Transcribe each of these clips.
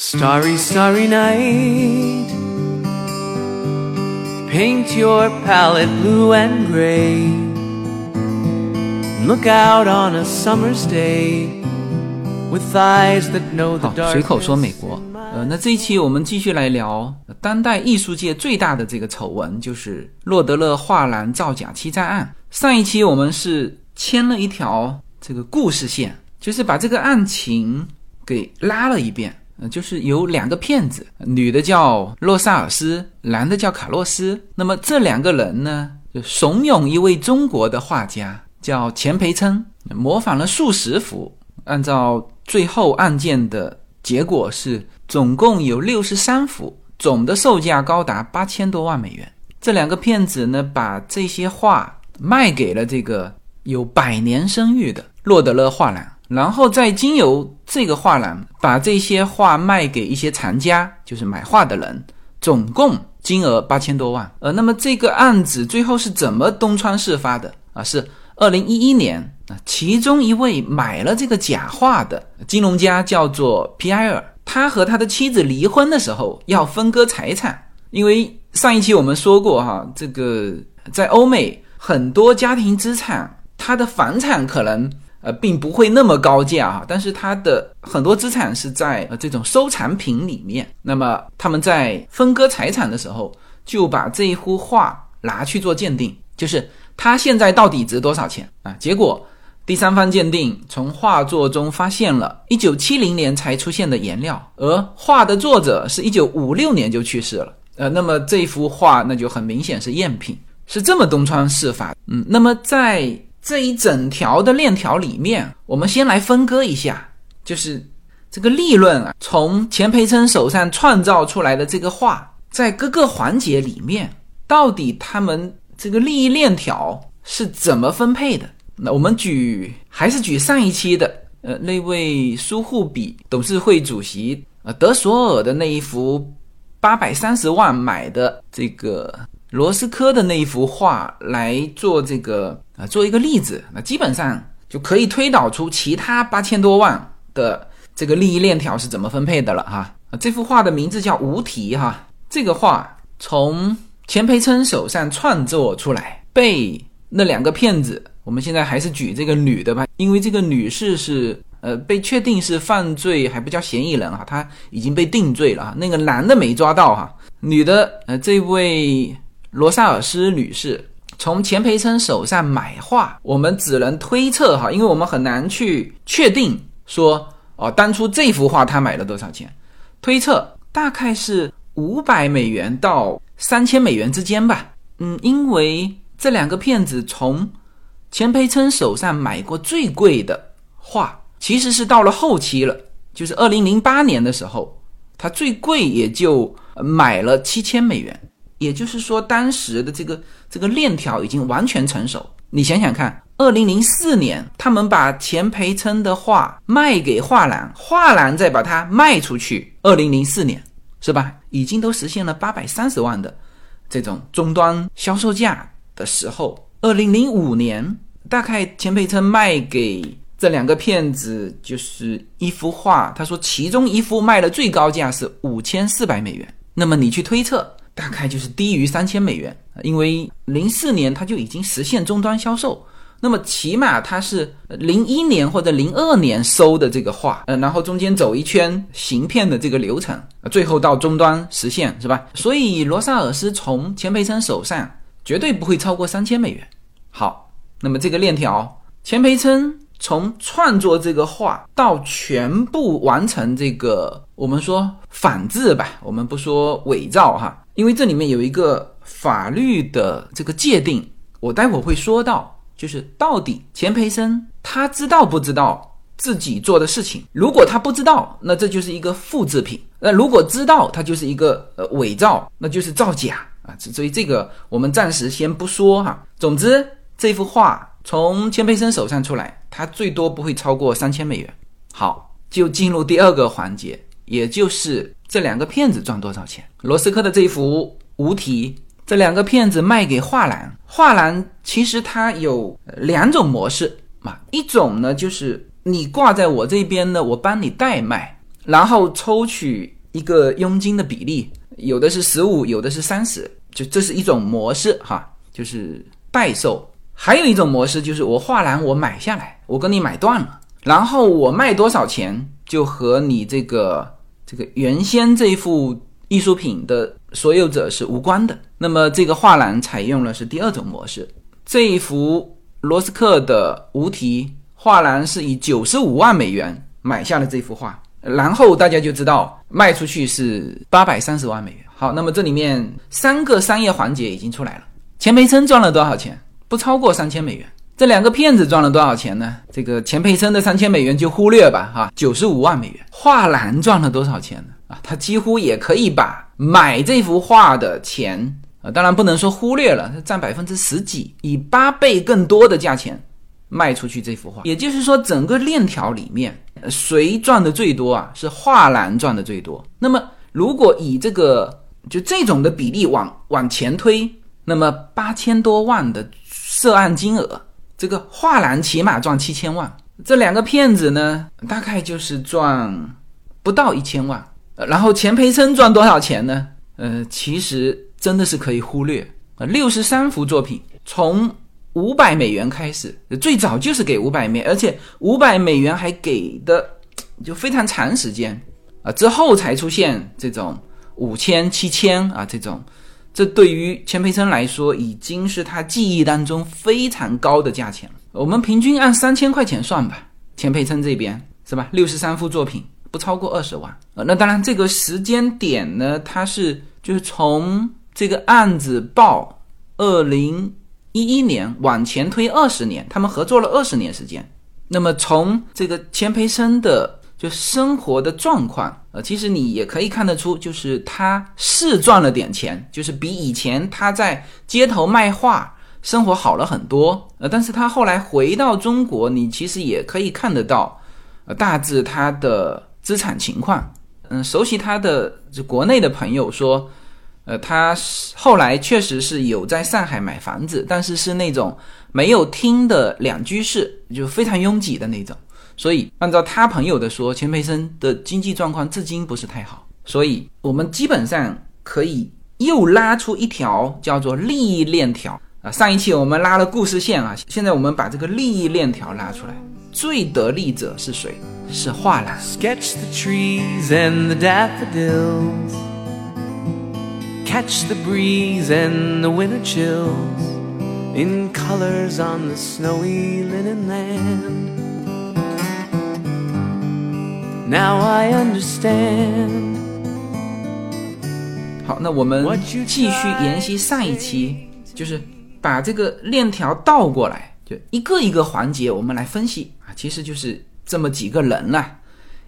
Starry, starry night. Paint your palette blue and gray. Look out on a summer's day with eyes that know the，dark. 随口说美国。呃，那这一期我们继续来聊当代艺术界最大的这个丑闻，就是洛德勒画廊造假欺诈案。上一期我们是牵了一条这个故事线，就是把这个案情给拉了一遍。呃，就是有两个骗子，女的叫洛萨尔斯，男的叫卡洛斯。那么这两个人呢，就怂恿一位中国的画家叫钱培琛，模仿了数十幅，按照最后案件的结果是，总共有六十三幅，总的售价高达八千多万美元。这两个骗子呢，把这些画卖给了这个有百年声誉的洛德勒画廊，然后再经由这个画廊把这些画卖给一些藏家，就是买画的人，总共金额八千多万。呃，那么这个案子最后是怎么东窗事发的啊？是二零一一年啊，其中一位买了这个假画的金融家叫做皮埃尔，他和他的妻子离婚的时候要分割财产，因为上一期我们说过哈，这个在欧美很多家庭资产，他的房产可能。呃，并不会那么高价啊，但是它的很多资产是在呃这种收藏品里面。那么他们在分割财产的时候，就把这一幅画拿去做鉴定，就是它现在到底值多少钱啊？结果第三方鉴定从画作中发现了一九七零年才出现的颜料，而画的作者是一九五六年就去世了。呃，那么这幅画那就很明显是赝品，是这么东窗事发。嗯，那么在这一整条的链条里面，我们先来分割一下，就是这个利润啊，从钱培琛手上创造出来的这个画，在各个环节里面，到底他们这个利益链条是怎么分配的？那我们举还是举上一期的，呃，那位苏富比董事会主席呃德索尔的那一幅八百三十万买的这个。罗斯科的那一幅画来做这个啊，做一个例子，那基本上就可以推导出其他八千多万的这个利益链条是怎么分配的了哈。啊，这幅画的名字叫《无题》哈，这个画从钱培琛手上创作出来，被那两个骗子，我们现在还是举这个女的吧，因为这个女士是呃被确定是犯罪还不叫嫌疑人哈，她已经被定罪了哈，那个男的没抓到哈，女的呃这位。罗萨尔斯女士从钱培琛手上买画，我们只能推测哈，因为我们很难去确定说哦，当初这幅画他买了多少钱，推测大概是五百美元到三千美元之间吧。嗯，因为这两个骗子从钱培琛手上买过最贵的画，其实是到了后期了，就是二零零八年的时候，他最贵也就买了七千美元。也就是说，当时的这个这个链条已经完全成熟。你想想看，二零零四年，他们把钱培琛的画卖给画廊，画廊再把它卖出去。二零零四年，是吧？已经都实现了八百三十万的这种终端销售价的时候，二零零五年，大概钱培琛卖给这两个骗子就是一幅画，他说其中一幅卖的最高价是五千四百美元。那么你去推测。大概就是低于三千美元，因为零四年它就已经实现终端销售，那么起码它是零一年或者零二年收的这个画，呃，然后中间走一圈行骗的这个流程，最后到终端实现，是吧？所以罗萨尔斯从钱培琛手上绝对不会超过三千美元。好，那么这个链条，钱培琛从创作这个画到全部完成这个，我们说仿制吧，我们不说伪造哈。因为这里面有一个法律的这个界定，我待会儿会说到，就是到底钱培生他知道不知道自己做的事情？如果他不知道，那这就是一个复制品；那如果知道，它就是一个呃伪造，那就是造假啊。所以这个我们暂时先不说哈。总之，这幅画从钱培生手上出来，它最多不会超过三千美元。好，就进入第二个环节，也就是。这两个骗子赚多少钱？罗斯科的这幅无题，这两个骗子卖给画廊，画廊其实它有两种模式嘛，一种呢就是你挂在我这边呢，我帮你代卖；然后抽取一个佣金的比例，有的是十五，有的是三十，就这是一种模式哈，就是代售。还有一种模式就是我画廊我买下来，我跟你买断了，然后我卖多少钱就和你这个这个原先这幅艺术品的所有者是无关的。那么这个画廊采用了是第二种模式，这一幅罗斯克的无题画廊是以九十五万美元买下了这幅画，然后大家就知道卖出去是八百三十万美元。好，那么这里面三个商业环节已经出来了，钱培森赚了多少钱？不超过三千美元，这两个骗子赚了多少钱呢？这个钱培森的三千美元就忽略吧，哈，九十五万美元。画廊赚了多少钱呢？啊，他几乎也可以把买这幅画的钱啊，当然不能说忽略了，它占百分之十几，以八倍更多的价钱卖出去这幅画。也就是说，整个链条里面谁赚的最多啊？是画廊赚的最多。那么，如果以这个就这种的比例往往前推，那么八千多万的。涉案金额，这个画廊起码赚七千万，这两个骗子呢，大概就是赚不到一千万。然后钱培琛赚多少钱呢？呃，其实真的是可以忽略啊，六十三幅作品，从五百美元开始，最早就是给五百美，而且五百美元还给的就非常长时间啊，之后才出现这种五千、七千啊这种。这对于钱培琛来说，已经是他记忆当中非常高的价钱了。我们平均按三千块钱算吧，钱培生这边是吧？六十三幅作品，不超过二十万。呃，那当然，这个时间点呢，它是就是从这个案子报二零一一年往前推二十年，他们合作了二十年时间。那么从这个钱培生的。就生活的状况，呃，其实你也可以看得出，就是他是赚了点钱，就是比以前他在街头卖画生活好了很多，呃，但是他后来回到中国，你其实也可以看得到，呃，大致他的资产情况，嗯，熟悉他的国内的朋友说，呃，他后来确实是有在上海买房子，但是是那种没有厅的两居室，就非常拥挤的那种。所以，按照他朋友的说，钱培生的经济状况至今不是太好。所以，我们基本上可以又拉出一条叫做利益链条啊。上一期我们拉了故事线啊，现在我们把这个利益链条拉出来。最得利者是谁？是画廊。Sketch the trees and the daffodils, catch the breeze and the winter chills in colors on the snowy linen land. Now I understand。好，那我们继续延续上一期，就是把这个链条倒过来，就一个一个环节我们来分析其实就是这么几个人了。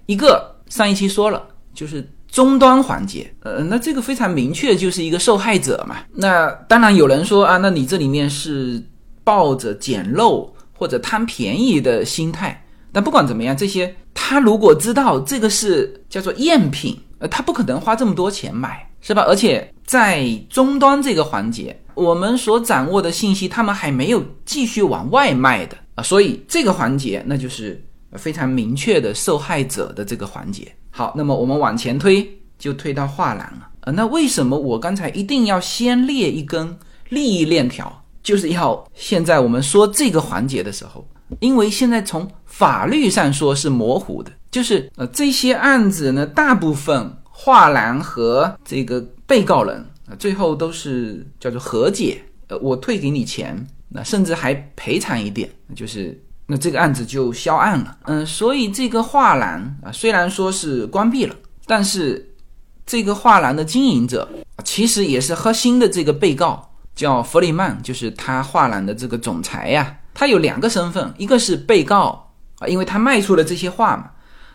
一个上一期说了，就是终端环节，呃，那这个非常明确，就是一个受害者嘛。那当然有人说啊，那你这里面是抱着捡漏或者贪便宜的心态。但不管怎么样，这些他如果知道这个是叫做赝品，呃，他不可能花这么多钱买，是吧？而且在终端这个环节，我们所掌握的信息，他们还没有继续往外卖的所以这个环节那就是非常明确的受害者的这个环节。好，那么我们往前推，就推到画廊了呃。那为什么我刚才一定要先列一根利益链条，就是要现在我们说这个环节的时候。因为现在从法律上说是模糊的，就是呃这些案子呢，大部分画廊和这个被告人啊，最后都是叫做和解，呃我退给你钱，那甚至还赔偿一点，就是那这个案子就销案了。嗯，所以这个画廊啊，虽然说是关闭了，但是这个画廊的经营者其实也是核心的这个被告，叫弗里曼，就是他画廊的这个总裁呀。他有两个身份，一个是被告啊，因为他卖出了这些画嘛。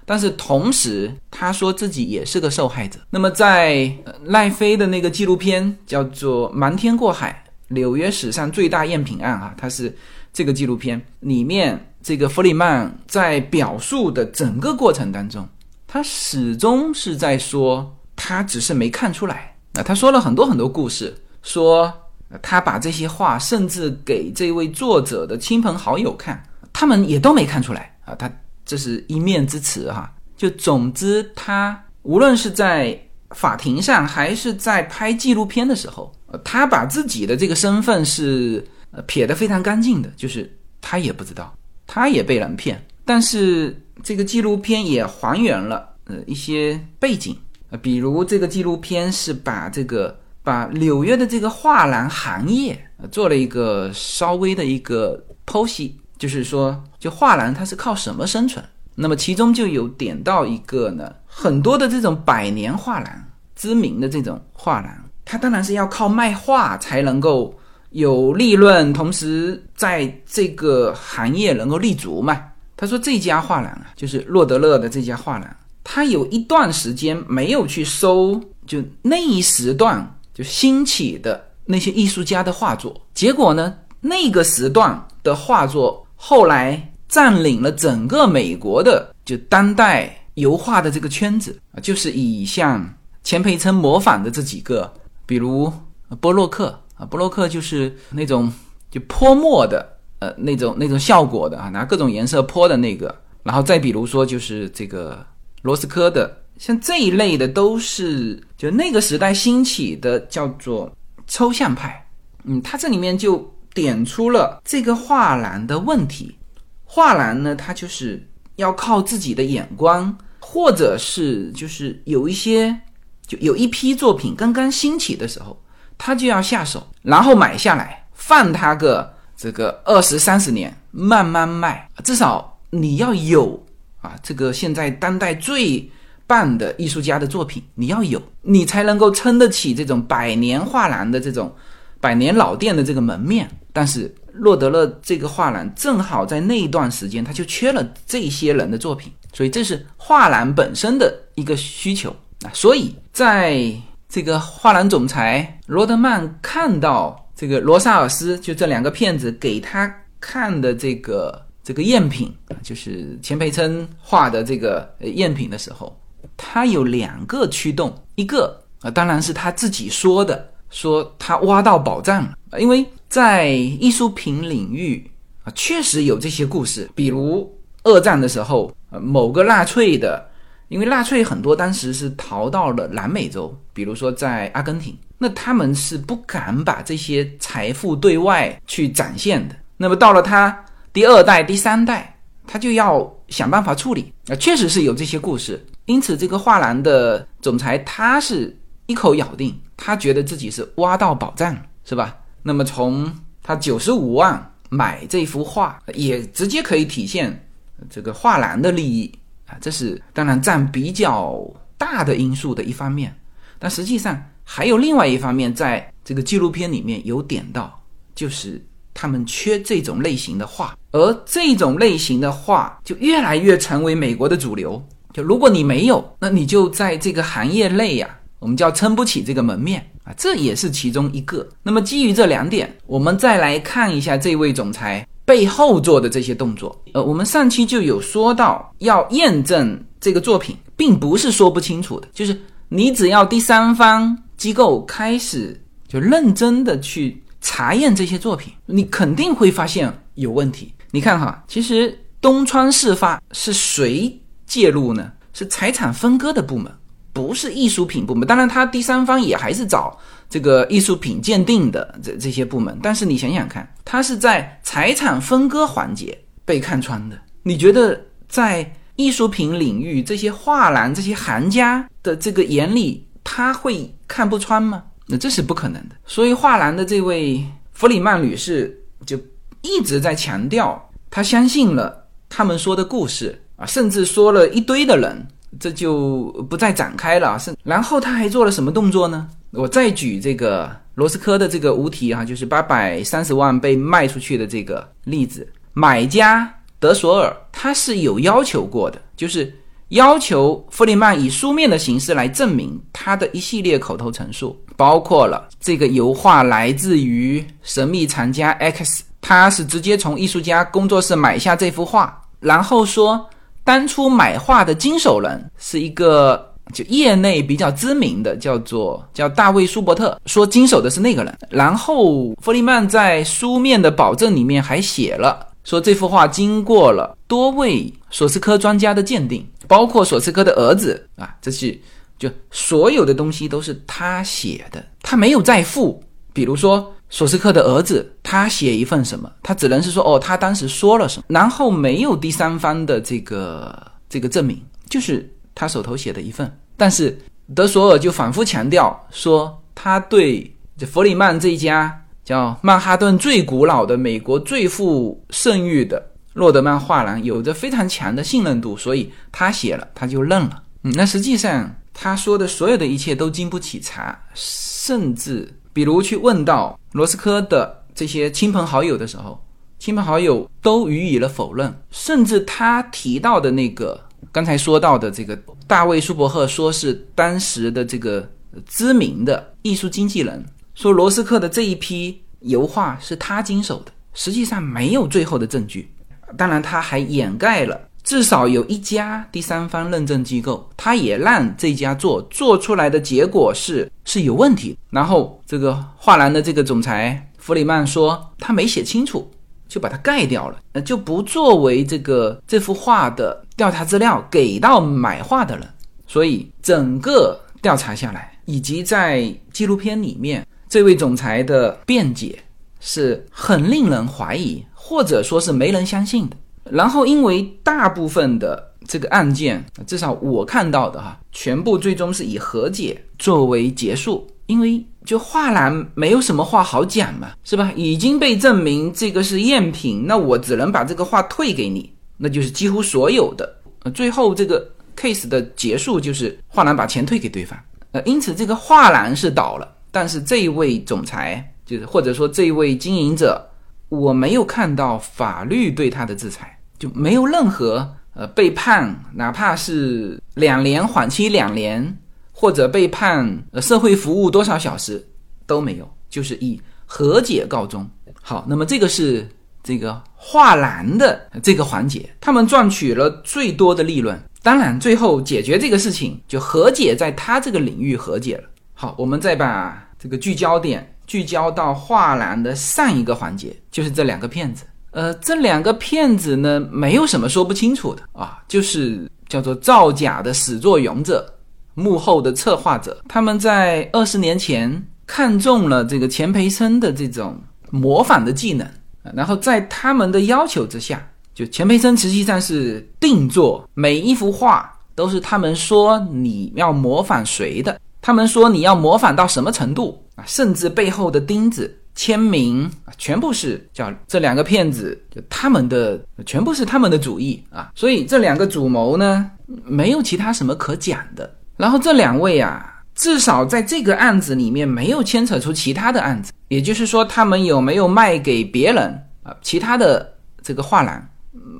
但是同时，他说自己也是个受害者。那么在赖飞的那个纪录片叫做《瞒天过海：纽约史上最大赝品案》啊，它是这个纪录片里面这个弗里曼在表述的整个过程当中，他始终是在说他只是没看出来啊。他说了很多很多故事，说。他把这些话甚至给这位作者的亲朋好友看，他们也都没看出来啊。他这是一面之词哈。就总之，他无论是在法庭上，还是在拍纪录片的时候，他把自己的这个身份是呃撇得非常干净的，就是他也不知道，他也被人骗。但是这个纪录片也还原了呃一些背景啊，比如这个纪录片是把这个把纽约的这个画廊行业做了一个稍微的一个剖析，就是说，就画廊它是靠什么生存？那么其中就有点到一个呢，很多的这种百年画廊，知名的这种画廊，他当然是要靠卖画才能够有利润，同时在这个行业能够立足嘛。他说这家画廊啊，就是洛德勒的这家画廊，他有一段时间没有去收，就那一时段就兴起的那些艺术家的画作，结果呢，那个时段的画作后来。占领了整个美国的就当代油画的这个圈子啊，就是以像钱培琛模仿的这几个，比如波洛克啊，波洛克就是那种就泼墨的呃那种那种效果的啊，拿各种颜色泼的那个，然后再比如说就是这个罗斯科的，像这一类的都是就那个时代兴起的叫做抽象派，嗯，它这里面就点出了这个画廊的问题。画廊呢，它就是要靠自己的眼光，或者是就是有一些，就有一批作品刚刚兴起的时候，他就要下手，然后买下来，放他个这个二十三十年，慢慢卖。至少你要有啊，这个现在当代最棒的艺术家的作品，你要有，你才能够撑得起这种百年画廊的这种百年老店的这个门面。但是。洛德勒这个画廊正好在那一段时间，他就缺了这些人的作品，所以这是画廊本身的一个需求啊。所以在这个画廊总裁罗德曼看到这个罗萨尔斯就这两个骗子给他看的这个这个赝品，就是钱培琛画的这个赝品的时候，他有两个驱动，一个啊，当然是他自己说的，说他挖到宝藏了，因为。在艺术品领域啊，确实有这些故事，比如二战的时候，呃，某个纳粹的，因为纳粹很多当时是逃到了南美洲，比如说在阿根廷，那他们是不敢把这些财富对外去展现的。那么到了他第二代、第三代，他就要想办法处理啊，确实是有这些故事。因此，这个画廊的总裁他是一口咬定，他觉得自己是挖到宝藏，是吧？那么从他九十五万买这幅画，也直接可以体现这个画廊的利益啊，这是当然占比较大的因素的一方面。但实际上还有另外一方面，在这个纪录片里面有点到，就是他们缺这种类型的画，而这种类型的画就越来越成为美国的主流。就如果你没有，那你就在这个行业内呀，我们叫撑不起这个门面。啊，这也是其中一个。那么基于这两点，我们再来看一下这位总裁背后做的这些动作。呃，我们上期就有说到，要验证这个作品，并不是说不清楚的，就是你只要第三方机构开始就认真的去查验这些作品，你肯定会发现有问题。你看哈，其实东窗事发是谁介入呢？是财产分割的部门。不是艺术品部门，当然他第三方也还是找这个艺术品鉴定的这这些部门。但是你想想看，他是在财产分割环节被看穿的。你觉得在艺术品领域，这些画廊、这些行家的这个眼里，他会看不穿吗？那这是不可能的。所以画廊的这位弗里曼女士就一直在强调，她相信了他们说的故事啊，甚至说了一堆的人。这就不再展开了。是，然后他还做了什么动作呢？我再举这个罗斯科的这个无题啊，就是八百三十万被卖出去的这个例子。买家德索尔他是有要求过的，就是要求弗里曼以书面的形式来证明他的一系列口头陈述，包括了这个油画来自于神秘藏家 X，他是直接从艺术家工作室买下这幅画，然后说。当初买画的经手人是一个就业内比较知名的，叫做叫大卫舒伯特，说经手的是那个人。然后弗里曼在书面的保证里面还写了，说这幅画经过了多位索斯科专家的鉴定，包括索斯科的儿子啊，这是就所有的东西都是他写的，他没有再付。比如说索斯克的儿子，他写一份什么，他只能是说哦，他当时说了什么，然后没有第三方的这个这个证明，就是他手头写的一份。但是德索尔就反复强调说，他对这弗里曼这一家叫曼哈顿最古老的美国最富盛誉的洛德曼画廊有着非常强的信任度，所以他写了他就认了。嗯，那实际上他说的所有的一切都经不起查，甚至。比如去问到罗斯科的这些亲朋好友的时候，亲朋好友都予以了否认，甚至他提到的那个刚才说到的这个大卫舒伯赫，说是当时的这个知名的艺术经纪人，说罗斯克的这一批油画是他经手的，实际上没有最后的证据。当然，他还掩盖了。至少有一家第三方认证机构，他也让这家做做出来的结果是是有问题。然后这个画廊的这个总裁弗里曼说他没写清楚，就把它盖掉了，呃，就不作为这个这幅画的调查资料给到买画的人。所以整个调查下来，以及在纪录片里面这位总裁的辩解是很令人怀疑，或者说是没人相信的。然后，因为大部分的这个案件，至少我看到的哈，全部最终是以和解作为结束。因为就画廊没有什么话好讲嘛，是吧？已经被证明这个是赝品，那我只能把这个画退给你，那就是几乎所有的。最后这个 case 的结束就是画廊把钱退给对方。呃，因此这个画廊是倒了，但是这一位总裁，就是或者说这一位经营者，我没有看到法律对他的制裁。就没有任何呃被判，哪怕是两年缓期两年，或者被判呃社会服务多少小时都没有，就是以和解告终。好，那么这个是这个画廊的这个环节，他们赚取了最多的利润。当然，最后解决这个事情就和解，在他这个领域和解了。好，我们再把这个聚焦点聚焦到画廊的上一个环节，就是这两个骗子。呃，这两个骗子呢，没有什么说不清楚的啊，就是叫做造假的始作俑者，幕后的策划者。他们在二十年前看中了这个钱培生的这种模仿的技能，然后在他们的要求之下，就钱培生实际上是定做每一幅画都是他们说你要模仿谁的，他们说你要模仿到什么程度啊，甚至背后的钉子。签名啊，全部是叫这两个骗子，他们的全部是他们的主意啊，所以这两个主谋呢，没有其他什么可讲的。然后这两位啊，至少在这个案子里面没有牵扯出其他的案子，也就是说，他们有没有卖给别人啊？其他的这个画廊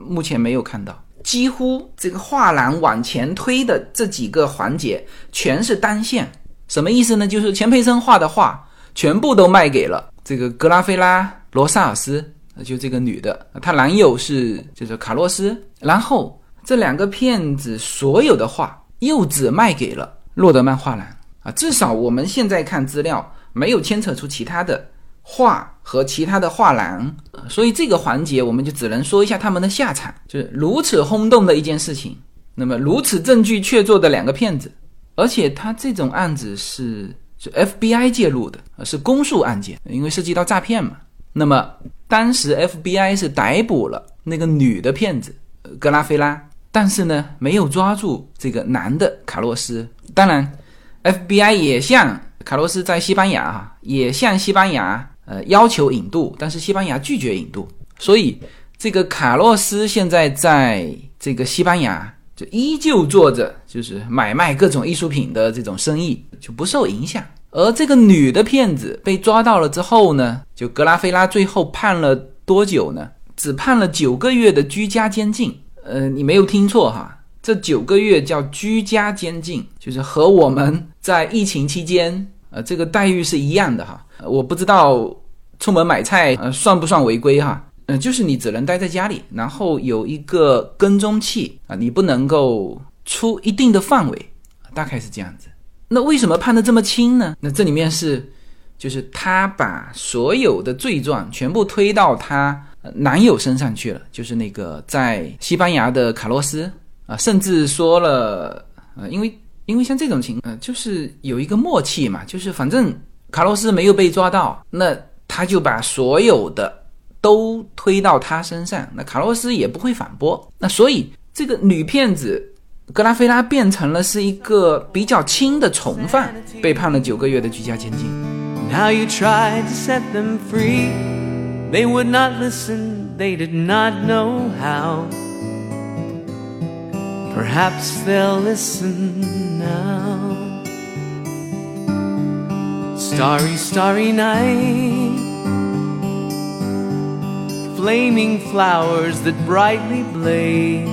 目前没有看到，几乎这个画廊往前推的这几个环节全是单线，什么意思呢？就是钱培生画的画全部都卖给了。这个格拉菲拉·罗萨尔斯，就这个女的，她男友是就是卡洛斯，然后这两个骗子所有的画又只卖给了洛德曼画廊啊，至少我们现在看资料没有牵扯出其他的画和其他的画廊，所以这个环节我们就只能说一下他们的下场，就是如此轰动的一件事情，那么如此证据确凿的两个骗子，而且他这种案子是。是 FBI 介入的，是公诉案件，因为涉及到诈骗嘛。那么当时 FBI 是逮捕了那个女的骗子格拉菲拉，但是呢没有抓住这个男的卡洛斯。当然，FBI 也向卡洛斯在西班牙啊，也向西班牙呃要求引渡，但是西班牙拒绝引渡，所以这个卡洛斯现在在这个西班牙。就依旧做着就是买卖各种艺术品的这种生意，就不受影响。而这个女的骗子被抓到了之后呢，就格拉菲拉最后判了多久呢？只判了九个月的居家监禁。呃，你没有听错哈，这九个月叫居家监禁，就是和我们在疫情期间呃这个待遇是一样的哈。我不知道出门买菜呃算不算违规哈。嗯，就是你只能待在家里，然后有一个跟踪器啊，你不能够出一定的范围，大概是这样子。那为什么判的这么轻呢？那这里面是，就是他把所有的罪状全部推到他男友身上去了，就是那个在西班牙的卡洛斯，啊，甚至说了，呃，因为因为像这种情，呃，就是有一个默契嘛，就是反正卡洛斯没有被抓到，那他就把所有的都推到他身上，那卡洛斯也不会反驳，那所以这个女骗子格拉菲拉变成了是一个比较轻的从犯，被判了九个月的居家监禁。 Now you tried to set them free. They would not listen, they did not know how. Perhaps they'll listen now. Starry, starry night. Flaming flowers that brightly blaze.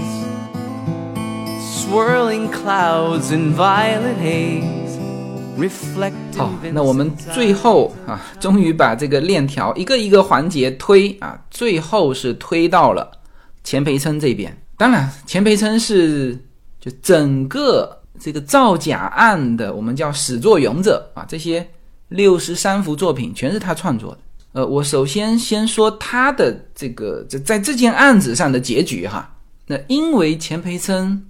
Swirling clouds in violet haze. Reflect 好，那我们最后啊，终于把这个链条一个一个环节推啊，最后是推到了钱培琛这边。当然，钱培琛是就整个这个造假案的我们叫始作俑者啊，这些六十三幅作品全是他创作的。呃，我首先先说他的这个在在这件案子上的结局哈。那因为钱培琛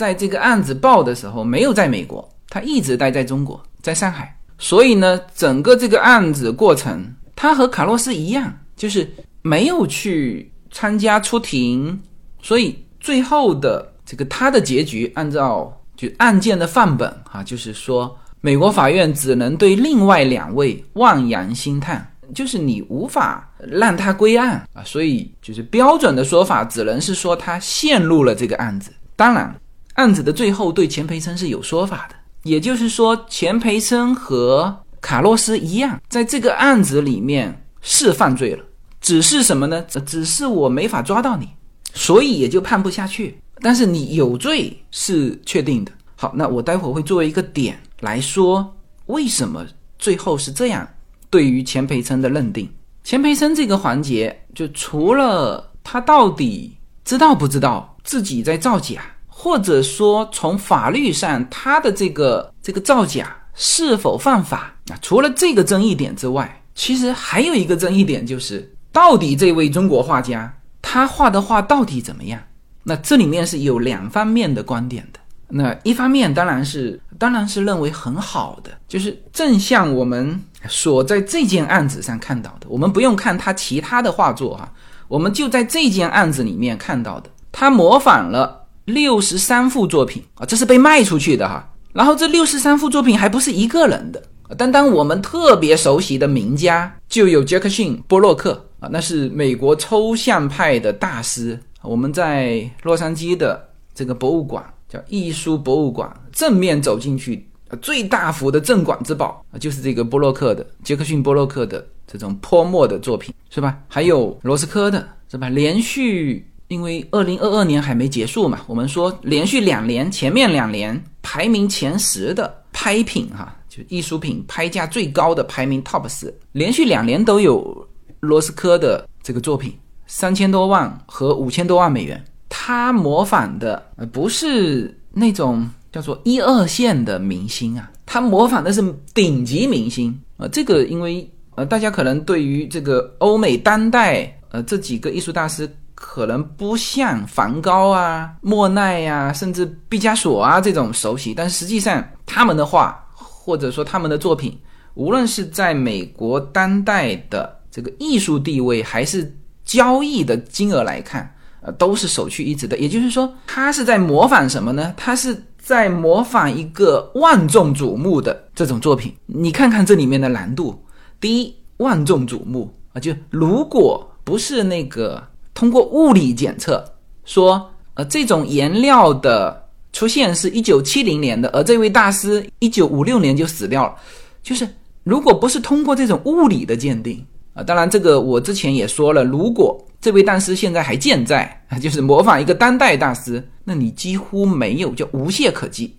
在这个案子报的时候没有在美国，他一直待在中国，在上海。所以呢，整个这个案子过程，他和卡洛斯一样，就是没有去参加出庭，所以最后的这个他的结局，按照就案件的范本啊，就是说美国法院只能对另外两位望洋兴叹，就是你无法让他归案啊，所以就是标准的说法，只能是说他陷入了这个案子。当然，案子的最后对钱培琛是有说法的。也就是说，钱培琛和卡洛斯一样，在这个案子里面是犯罪了，只是什么呢？只是我没法抓到你，所以也就判不下去。但是你有罪是确定的。好，那我待会儿会作为一个点来说，为什么最后是这样对于钱培琛的认定。钱培琛这个环节，就除了他到底知道不知道自己在造假。或者说，从法律上，他的这个这个造假是否犯法啊？除了这个争议点之外，其实还有一个争议点，就是到底这位中国画家他画的画到底怎么样？那这里面是有两方面的观点的。那一方面当然是当然是认为很好的，就是正像我们所在这件案子上看到的，我们不用看他其他的画作哈，我们就在这件案子里面看到的，他模仿了。六十三幅作品啊，这是被卖出去的哈。然后这六十三幅作品还不是一个人的，单单我们特别熟悉的名家就有杰克逊·波洛克啊，那是美国抽象派的大师。我们在洛杉矶的这个博物馆叫艺术博物馆，正面走进去，最大幅的镇馆之宝啊，就是这个波洛克的杰克逊·波洛克的这种泼墨的作品，是吧？还有罗斯科的，是吧？连续。因为二零二二年还没结束嘛，我们说连续两年，前面两年排名前十的拍品哈，就艺术品拍价最高的排名 top 十，连续两年都有罗斯科的这个作品，三千多万和五千多万美元。他模仿的呃不是那种叫做一二线的明星啊，他模仿的是顶级明星啊。这个因为呃大家可能对于这个欧美当代呃这几个艺术大师。可能不像梵高啊、莫奈呀，甚至毕加索啊这种熟悉，但实际上他们的画或者说他们的作品，无论是在美国当代的这个艺术地位，还是交易的金额来看，呃，都是首屈一指的。也就是说，他是在模仿什么呢？他是在模仿一个万众瞩目的这种作品。你看看这里面的难度，第一，万众瞩目啊，就如果不是那个。通过物理检测说，呃，这种颜料的出现是一九七零年的，而这位大师一九五六年就死掉了。就是如果不是通过这种物理的鉴定啊，当然这个我之前也说了，如果这位大师现在还健在啊，就是模仿一个当代大师，那你几乎没有就无懈可击。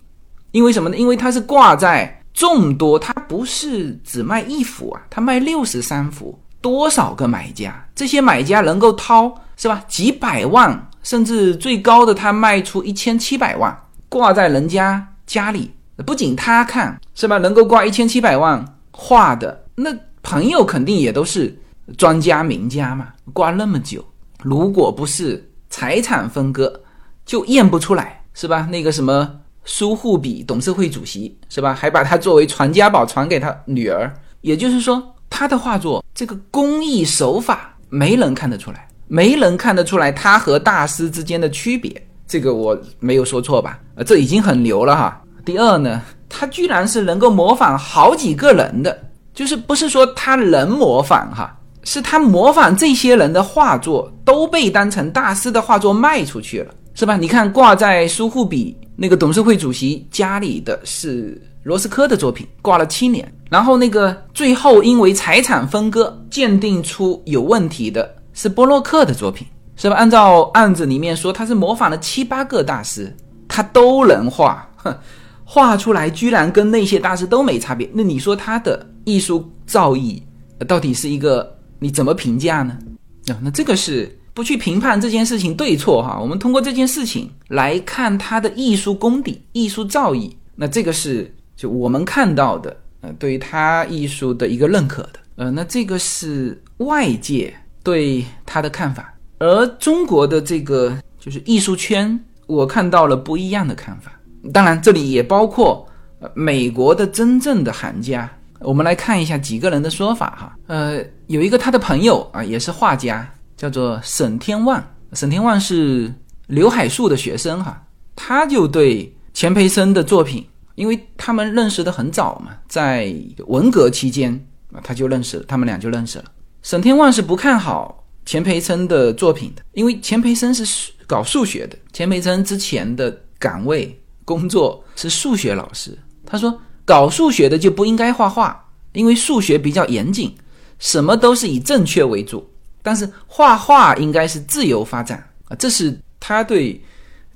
因为什么呢？因为他是挂在众多，他不是只卖一幅啊，他卖六十三幅。多少个买家？这些买家能够掏是吧？几百万，甚至最高的他卖出一千七百万，挂在人家家里。不仅他看是吧？能够挂一千七百万画的，那朋友肯定也都是专家名家嘛。挂那么久，如果不是财产分割，就验不出来。是吧？那个什么苏富比董事会主席是吧？还把他作为传家宝传给他女儿。也就是说，他的画作这个工艺手法没人看得出来，没人看得出来他和大师之间的区别。这个我没有说错吧？呃，这已经很牛了哈。第二呢，他居然是能够模仿好几个人的，就是不是说他能模仿哈。是他模仿这些人的画作都被当成大师的画作卖出去了，是吧？你看挂在苏富比那个董事会主席家里的是罗斯科的作品，挂了七年。然后那个最后因为财产分割鉴定出有问题的是波洛克的作品，是吧？按照案子里面说，他是模仿了七八个大师，他都能画，哼，画出来居然跟那些大师都没差别。那你说他的艺术造诣到底是一个？你怎么评价呢？啊，那这个是不去评判这件事情对错哈。我们通过这件事情来看他的艺术功底、艺术造诣。那这个是就我们看到的，呃，对于他艺术的一个认可的。呃，那这个是外界对他的看法，而中国的这个就是艺术圈，我看到了不一样的看法。当然，这里也包括呃美国的真正的行家。我们来看一下几个人的说法哈，呃，有一个他的朋友啊，也是画家，叫做沈天旺。沈天旺是刘海粟的学生哈，他就对钱培生的作品，因为他们认识的很早嘛，在文革期间啊，他就认识了，他们俩就认识了。沈天旺是不看好钱培生的作品的，因为钱培生是搞数学的，钱培生之前的岗位工作是数学老师，他说。搞数学的就不应该画画，因为数学比较严谨，什么都是以正确为主。但是画画应该是自由发展啊，这是他对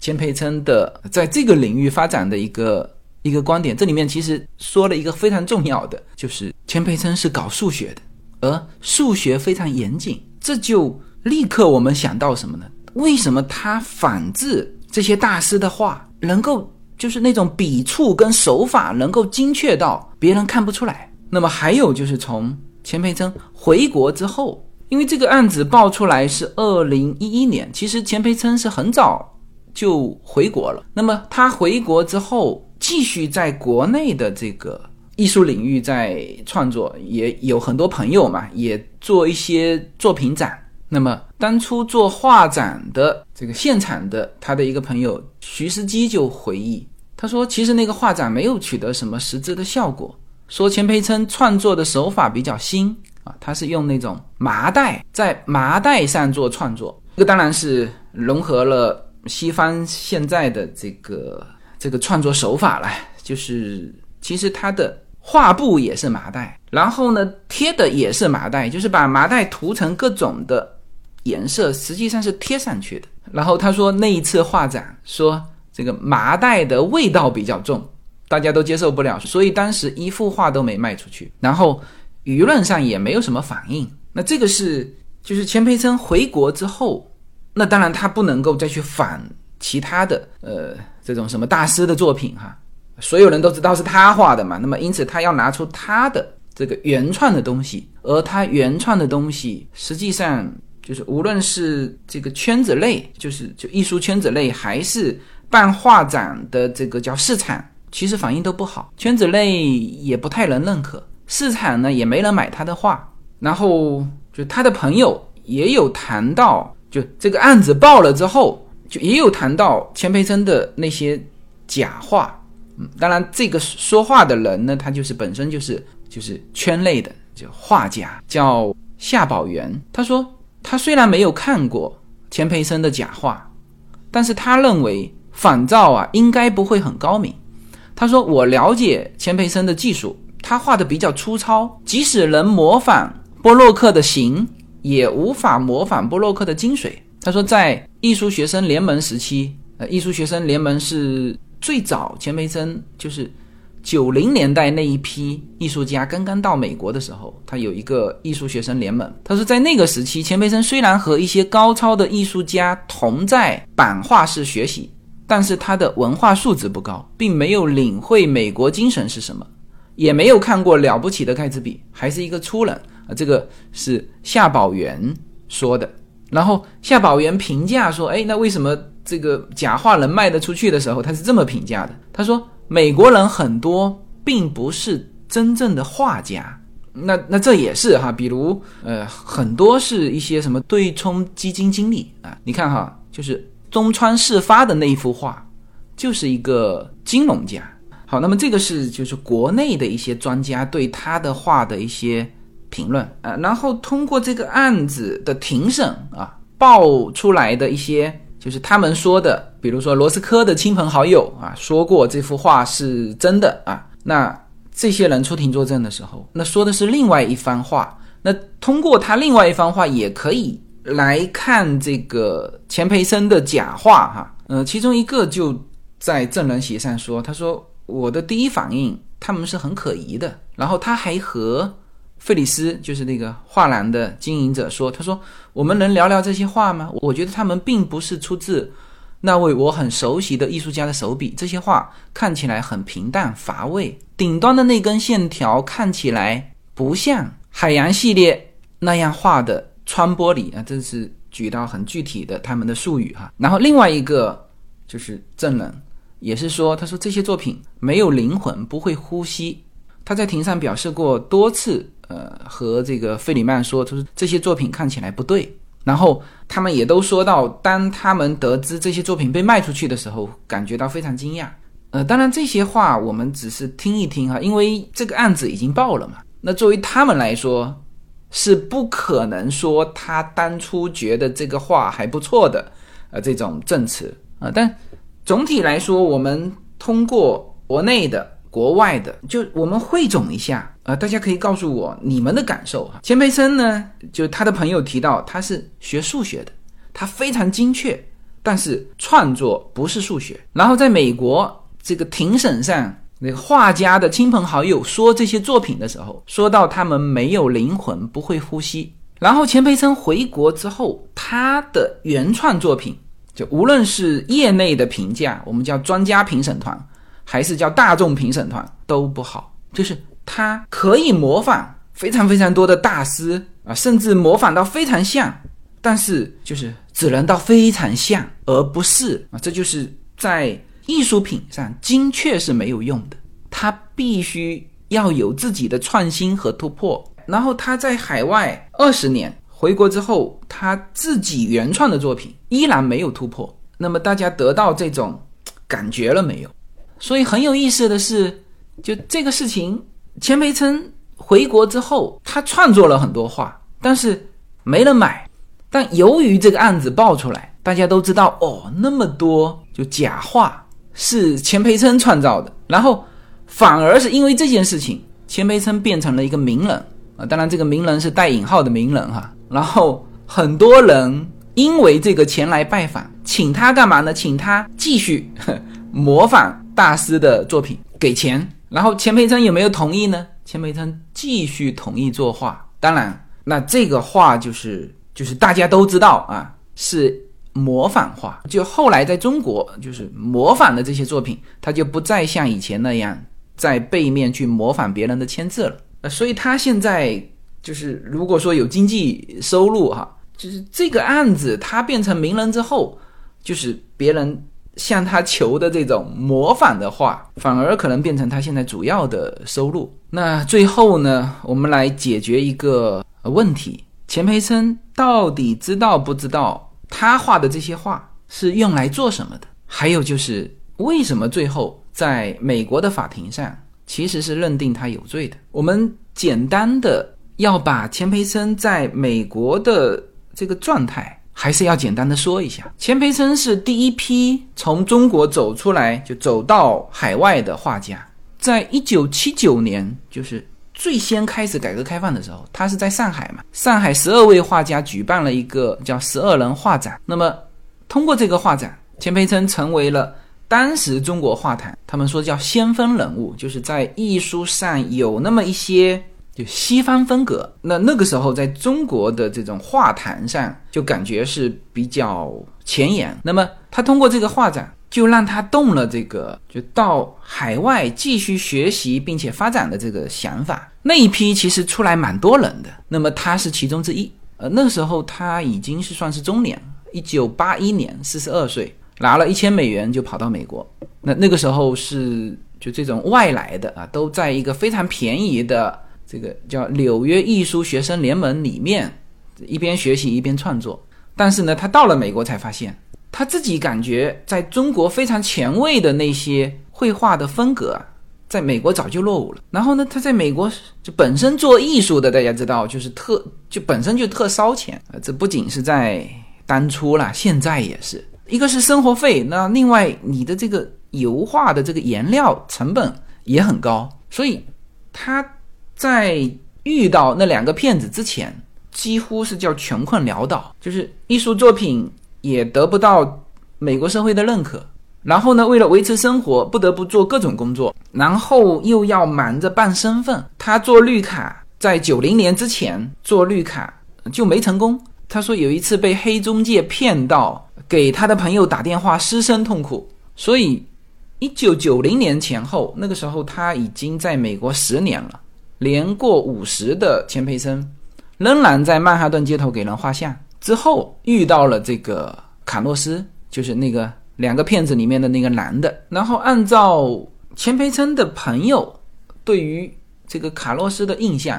钱培琛的在这个领域发展的一个一个观点。这里面其实说了一个非常重要的，就是钱培琛是搞数学的，而数学非常严谨，这就立刻我们想到什么呢？为什么他仿制这些大师的画能够？就是那种笔触跟手法能够精确到别人看不出来。那么还有就是从钱培琛回国之后，因为这个案子爆出来是二零一一年，其实钱培琛是很早就回国了。那么他回国之后，继续在国内的这个艺术领域在创作，也有很多朋友嘛，也做一些作品展。那么当初做画展的这个现场的他的一个朋友徐世基就回忆，他说：“其实那个画展没有取得什么实质的效果。说钱培琛创作的手法比较新啊，他是用那种麻袋在麻袋上做创作，这个当然是融合了西方现在的这个这个创作手法了。就是其实他的画布也是麻袋，然后呢贴的也是麻袋，就是把麻袋涂成各种的。”颜色实际上是贴上去的。然后他说那一次画展说这个麻袋的味道比较重，大家都接受不了，所以当时一幅画都没卖出去。然后舆论上也没有什么反应。那这个是就是钱培琛回国之后，那当然他不能够再去反其他的呃这种什么大师的作品哈，所有人都知道是他画的嘛。那么因此他要拿出他的这个原创的东西，而他原创的东西实际上。就是无论是这个圈子内，就是就艺术圈子内，还是办画展的这个叫市场，其实反应都不好。圈子内也不太能认可，市场呢也没人买他的画。然后就他的朋友也有谈到，就这个案子爆了之后，就也有谈到钱培森的那些假画。嗯，当然这个说话的人呢，他就是本身就是就是圈内的就画家，叫夏宝元，他说。他虽然没有看过钱培生的假画，但是他认为仿造啊应该不会很高明。他说：“我了解钱培生的技术，他画的比较粗糙，即使能模仿波洛克的形，也无法模仿波洛克的精髓。”他说，在艺术学生联盟时期，呃，艺术学生联盟是最早钱培生就是。九零年代那一批艺术家刚刚到美国的时候，他有一个艺术学生联盟。他说，在那个时期，钱培生虽然和一些高超的艺术家同在版画室学习，但是他的文化素质不高，并没有领会美国精神是什么，也没有看过了不起的盖茨比，还是一个粗人啊。这个是夏宝元说的。然后夏宝元评价说：“哎，那为什么这个假画能卖得出去的时候，他是这么评价的：他说，美国人很多并不是真正的画家。那那这也是哈，比如呃，很多是一些什么对冲基金经理啊，你看哈，就是中川事发的那一幅画，就是一个金融家。好，那么这个是就是国内的一些专家对他的画的一些评论啊，然后通过这个案子的庭审啊，爆出来的一些就是他们说的，比如说罗斯科的亲朋好友啊，说过这幅画是真的啊，那。这些人出庭作证的时候，那说的是另外一番话。那通过他另外一番话，也可以来看这个钱培生的假话哈。呃，其中一个就在证人席上说，他说我的第一反应他们是很可疑的。然后他还和费里斯，就是那个画廊的经营者说，他说我们能聊聊这些画吗？我觉得他们并不是出自。那位我很熟悉的艺术家的手笔，这些画看起来很平淡乏味，顶端的那根线条看起来不像海洋系列那样画的穿玻璃啊，这是举到很具体的他们的术语哈。然后另外一个就是证人，也是说，他说这些作品没有灵魂，不会呼吸。他在庭上表示过多次，呃，和这个费里曼说，他说这些作品看起来不对。然后他们也都说到，当他们得知这些作品被卖出去的时候，感觉到非常惊讶。呃，当然这些话我们只是听一听哈，因为这个案子已经报了嘛。那作为他们来说，是不可能说他当初觉得这个画还不错的，呃，这种证词啊。但总体来说，我们通过国内的。国外的，就我们汇总一下啊，大家可以告诉我你们的感受哈。钱培生呢，就他的朋友提到他是学数学的，他非常精确，但是创作不是数学。然后在美国这个庭审上，那个画家的亲朋好友说这些作品的时候，说到他们没有灵魂，不会呼吸。然后钱培生回国之后，他的原创作品，就无论是业内的评价，我们叫专家评审团。还是叫大众评审团都不好，就是他可以模仿非常非常多的大师啊，甚至模仿到非常像，但是就是只能到非常像，而不是啊，这就是在艺术品上精确是没有用的，他必须要有自己的创新和突破。然后他在海外二十年回国之后，他自己原创的作品依然没有突破。那么大家得到这种感觉了没有？所以很有意思的是，就这个事情，钱培琛回国之后，他创作了很多画，但是没人买。但由于这个案子爆出来，大家都知道哦，那么多就假画是钱培琛创造的，然后反而是因为这件事情，钱培琛变成了一个名人啊。当然，这个名人是带引号的名人哈。然后很多人因为这个前来拜访，请他干嘛呢？请他继续模仿。大师的作品给钱，然后钱培琛有没有同意呢？钱培琛继续同意作画。当然，那这个画就是就是大家都知道啊，是模仿画。就后来在中国，就是模仿的这些作品，他就不再像以前那样在背面去模仿别人的签字了。呃，所以他现在就是如果说有经济收入哈，就是这个案子他变成名人之后，就是别人。向他求的这种模仿的话，反而可能变成他现在主要的收入。那最后呢，我们来解决一个问题：钱培森到底知道不知道他画的这些画是用来做什么的？还有就是为什么最后在美国的法庭上其实是认定他有罪的？我们简单的要把钱培森在美国的这个状态。还是要简单的说一下，钱培琛是第一批从中国走出来就走到海外的画家。在一九七九年，就是最先开始改革开放的时候，他是在上海嘛。上海十二位画家举办了一个叫“十二人画展”。那么，通过这个画展，钱培琛成为了当时中国画坛他们说叫先锋人物，就是在艺术上有那么一些。就西方风格，那那个时候在中国的这种画坛上，就感觉是比较前沿。那么他通过这个画展，就让他动了这个，就到海外继续学习并且发展的这个想法。那一批其实出来蛮多人的，那么他是其中之一。呃，那个时候他已经是算是中年，一九八一年，四十二岁。拿了一千美元就跑到美国。那那个时候是就这种外来的啊，都在一个非常便宜的这个叫纽约艺术学生联盟里面，一边学习一边创作。但是呢，他到了美国才发现，他自己感觉在中国非常前卫的那些绘画的风格啊。在美国早就落伍了。然后呢，他在美国就本身做艺术的，大家知道，就是特就本身就特烧钱啊。这不仅是在当初啦，现在也是一个是生活费，那另外你的这个油画的这个颜料成本也很高。所以他在遇到那两个骗子之前，几乎是叫穷困潦倒，就是艺术作品也得不到美国社会的认可。然后呢，为了维持生活，不得不做各种工作，然后又要忙着办身份。他做绿卡，在九零年之前做绿卡就没成功。他说有一次被黑中介骗到，给他的朋友打电话，失声痛哭。所以，一九九零年前后，那个时候他已经在美国十年了，年过五十的钱培生，仍然在曼哈顿街头给人画像。之后遇到了这个卡洛斯，就是那个。两个骗子里面的那个男的，然后按照钱培森的朋友对于这个卡洛斯的印象，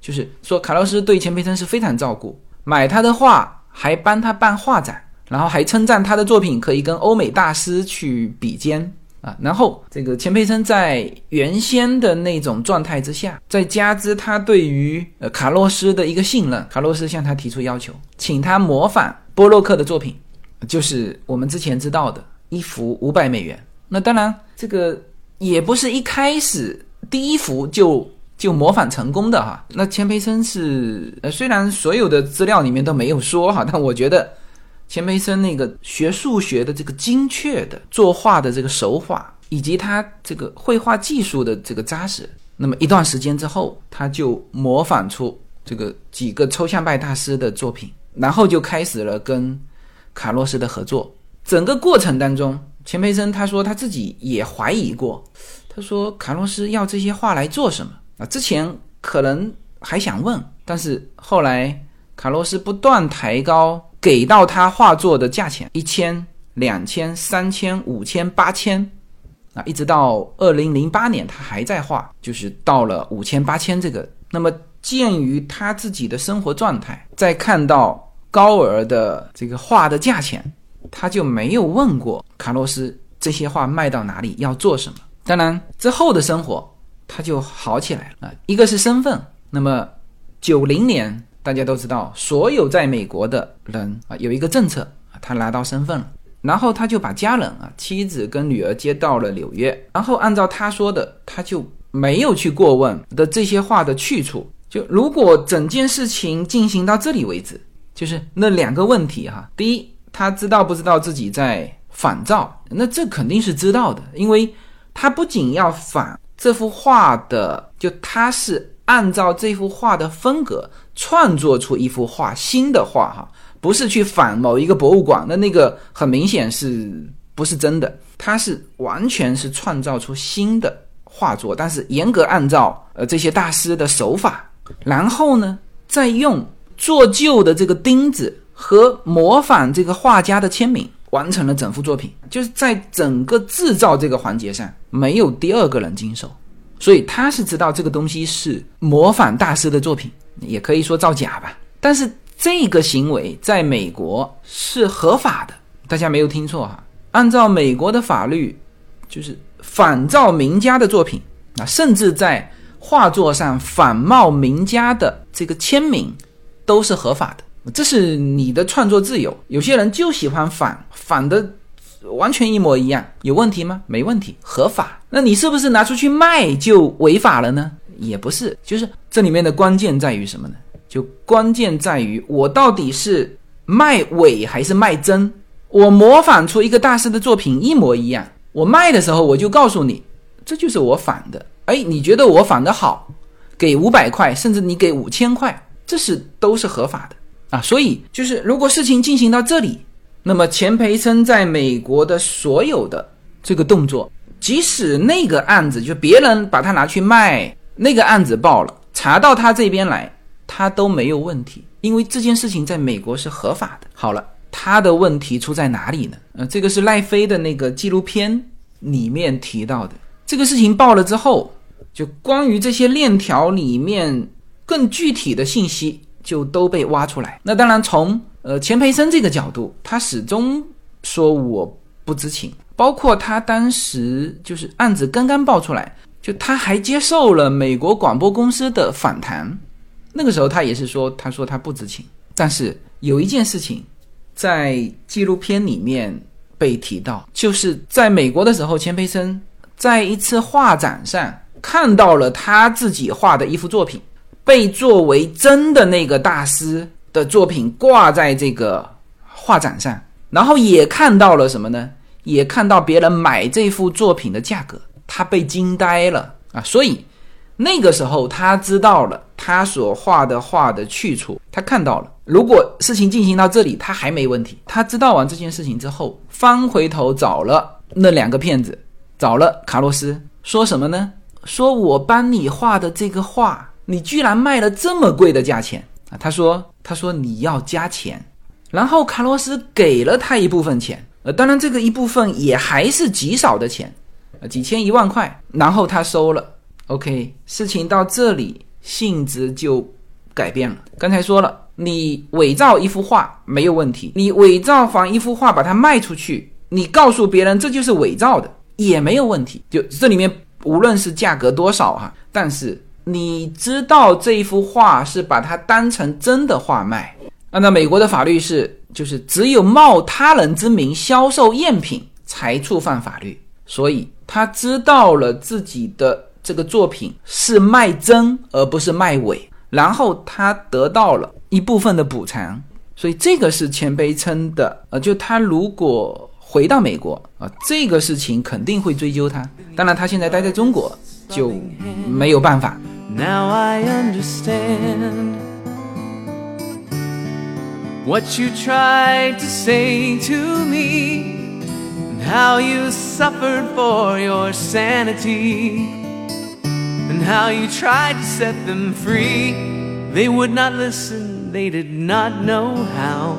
就是说卡洛斯对钱培森是非常照顾，买他的画，还帮他办画展，然后还称赞他的作品可以跟欧美大师去比肩啊。然后这个钱培琛在原先的那种状态之下，再加之他对于呃卡洛斯的一个信任，卡洛斯向他提出要求，请他模仿波洛克的作品。就是我们之前知道的一幅五百美元，那当然这个也不是一开始第一幅就就模仿成功的哈。那钱培生是呃，虽然所有的资料里面都没有说哈，但我觉得钱培生那个学数学的这个精确的作画的这个手法，以及他这个绘画技术的这个扎实，那么一段时间之后，他就模仿出这个几个抽象派大师的作品，然后就开始了跟。卡洛斯的合作，整个过程当中，钱培生他说他自己也怀疑过，他说卡洛斯要这些画来做什么啊？之前可能还想问，但是后来卡洛斯不断抬高给到他画作的价钱，一千、两千、三千、五千、八千，啊，一直到二零零八年他还在画，就是到了五千、八千这个。那么鉴于他自己的生活状态，在看到。高额的这个画的价钱，他就没有问过卡洛斯这些画卖到哪里要做什么。当然之后的生活他就好起来了啊。一个是身份，那么九零年大家都知道，所有在美国的人啊有一个政策啊，他拿到身份了，然后他就把家人啊妻子跟女儿接到了纽约，然后按照他说的，他就没有去过问的这些画的去处。就如果整件事情进行到这里为止。就是那两个问题哈，第一，他知道不知道自己在仿造？那这肯定是知道的，因为他不仅要仿这幅画的，就他是按照这幅画的风格创作出一幅画，新的画哈，不是去仿某一个博物馆，那那个很明显是不是真的？他是完全是创造出新的画作，但是严格按照呃这些大师的手法，然后呢，再用。做旧的这个钉子和模仿这个画家的签名，完成了整幅作品。就是在整个制造这个环节上，没有第二个人经手，所以他是知道这个东西是模仿大师的作品，也可以说造假吧。但是这个行为在美国是合法的，大家没有听错哈。按照美国的法律，就是仿造名家的作品啊，甚至在画作上仿冒名家的这个签名。都是合法的，这是你的创作自由。有些人就喜欢仿，仿的，完全一模一样，有问题吗？没问题，合法。那你是不是拿出去卖就违法了呢？也不是，就是这里面的关键在于什么呢？就关键在于我到底是卖伪还是卖真？我模仿出一个大师的作品一模一样，我卖的时候我就告诉你，这就是我仿的。哎，你觉得我仿的好，给五百块，甚至你给五千块。这是都是合法的啊，所以就是如果事情进行到这里，那么钱培生在美国的所有的这个动作，即使那个案子就别人把他拿去卖，那个案子报了，查到他这边来，他都没有问题，因为这件事情在美国是合法的。好了，他的问题出在哪里呢？呃，这个是赖飞的那个纪录片里面提到的。这个事情报了之后，就关于这些链条里面更具体的信息就都被挖出来。那当然，从呃钱培生这个角度，他始终说我不知情，包括他当时就是案子刚刚爆出来，就他还接受了美国广播公司的访谈，那个时候他也是说，他说他不知情。但是有一件事情在纪录片里面被提到，就是在美国的时候，钱培生。在一次画展上看到了他自己画的一幅作品，被作为真的那个大师的作品挂在这个画展上，然后也看到了什么呢？也看到别人买这幅作品的价格，他被惊呆了啊！所以那个时候他知道了他所画的画的去处，他看到了。如果事情进行到这里，他还没问题。他知道完这件事情之后，翻回头找了那两个骗子。找了卡洛斯，说什么呢？说我帮你画的这个画，你居然卖了这么贵的价钱啊！他说，他说你要加钱，然后卡洛斯给了他一部分钱，呃，当然这个一部分也还是极少的钱，几千一万块，然后他收了。OK，事情到这里性质就改变了。刚才说了，你伪造一幅画没有问题，你伪造仿一幅画把它卖出去，你告诉别人这就是伪造的。也没有问题，就这里面无论是价格多少哈，但是你知道这一幅画是把它当成真的画卖。按照美国的法律是，就是只有冒他人之名销售赝品才触犯法律。所以他知道了自己的这个作品是卖真而不是卖伪，然后他得到了一部分的补偿。所以这个是钱培琛的，呃，就他如果。回到美国啊，这个事情肯定会追究他。当然，他现在待在中国就没有办法。Now I understand what you tried to say to me, and how you suffered for your sanity, and how you tried to set them free. They would not listen, they did not know how.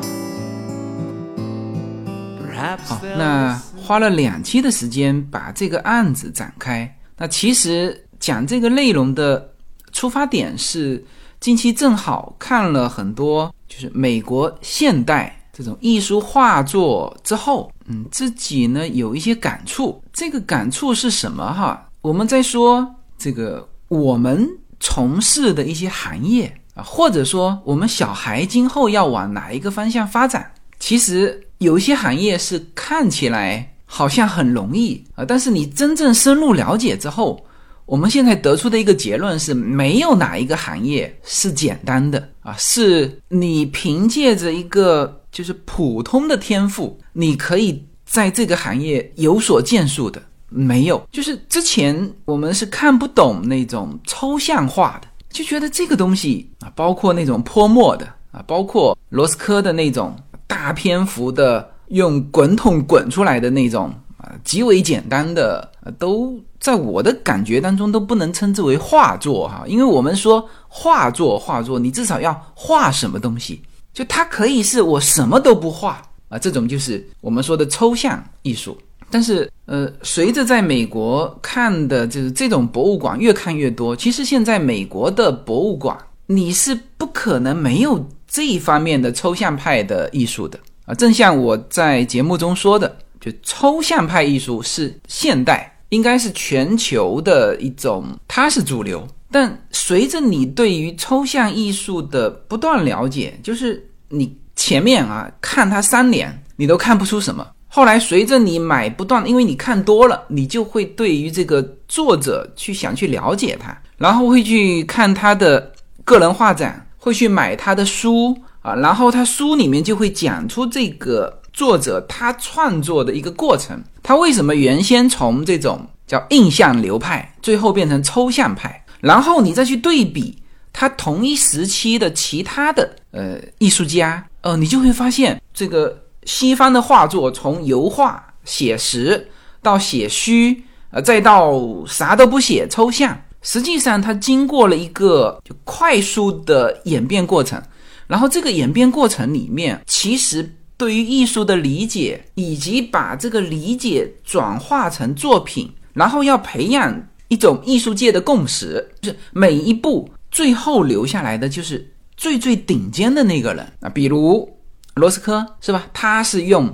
好，那花了两期的时间把这个案子展开。那其实讲这个内容的出发点是，近期正好看了很多，就是美国现代这种艺术画作之后，嗯，自己呢有一些感触。这个感触是什么？哈，我们在说这个我们从事的一些行业啊，或者说我们小孩今后要往哪一个方向发展，其实。有一些行业是看起来好像很容易啊，但是你真正深入了解之后，我们现在得出的一个结论是，没有哪一个行业是简单的啊，是你凭借着一个就是普通的天赋，你可以在这个行业有所建树的，没有。就是之前我们是看不懂那种抽象化的，就觉得这个东西啊，包括那种泼墨的啊，包括罗斯科的那种。大篇幅的用滚筒滚出来的那种啊，极为简单的，都在我的感觉当中都不能称之为画作哈，因为我们说画作，画作你至少要画什么东西，就它可以是我什么都不画啊，这种就是我们说的抽象艺术。但是呃，随着在美国看的就是这种博物馆越看越多，其实现在美国的博物馆你是不可能没有。这一方面的抽象派的艺术的啊，正像我在节目中说的，就抽象派艺术是现代，应该是全球的一种，它是主流。但随着你对于抽象艺术的不断了解，就是你前面啊看它三年，你都看不出什么。后来随着你买不断，因为你看多了，你就会对于这个作者去想去了解他，然后会去看他的个人画展。会去买他的书啊，然后他书里面就会讲出这个作者他创作的一个过程，他为什么原先从这种叫印象流派，最后变成抽象派，然后你再去对比他同一时期的其他的呃艺术家，呃，你就会发现这个西方的画作从油画、写实到写虚，呃，再到啥都不写抽象。实际上，它经过了一个就快速的演变过程，然后这个演变过程里面，其实对于艺术的理解，以及把这个理解转化成作品，然后要培养一种艺术界的共识，就是每一步最后留下来的就是最最顶尖的那个人啊，比如罗斯科是吧？他是用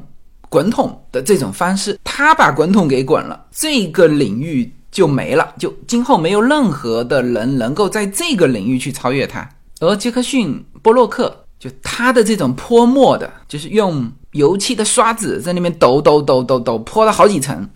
滚筒的这种方式，他把滚筒给滚了，这个领域就没了，就今后没有任何的人能够在这个领域去超越他。而杰克逊波洛克。就他的这种泼墨的，就是用油漆的刷子在那边抖抖抖抖抖泼了好几层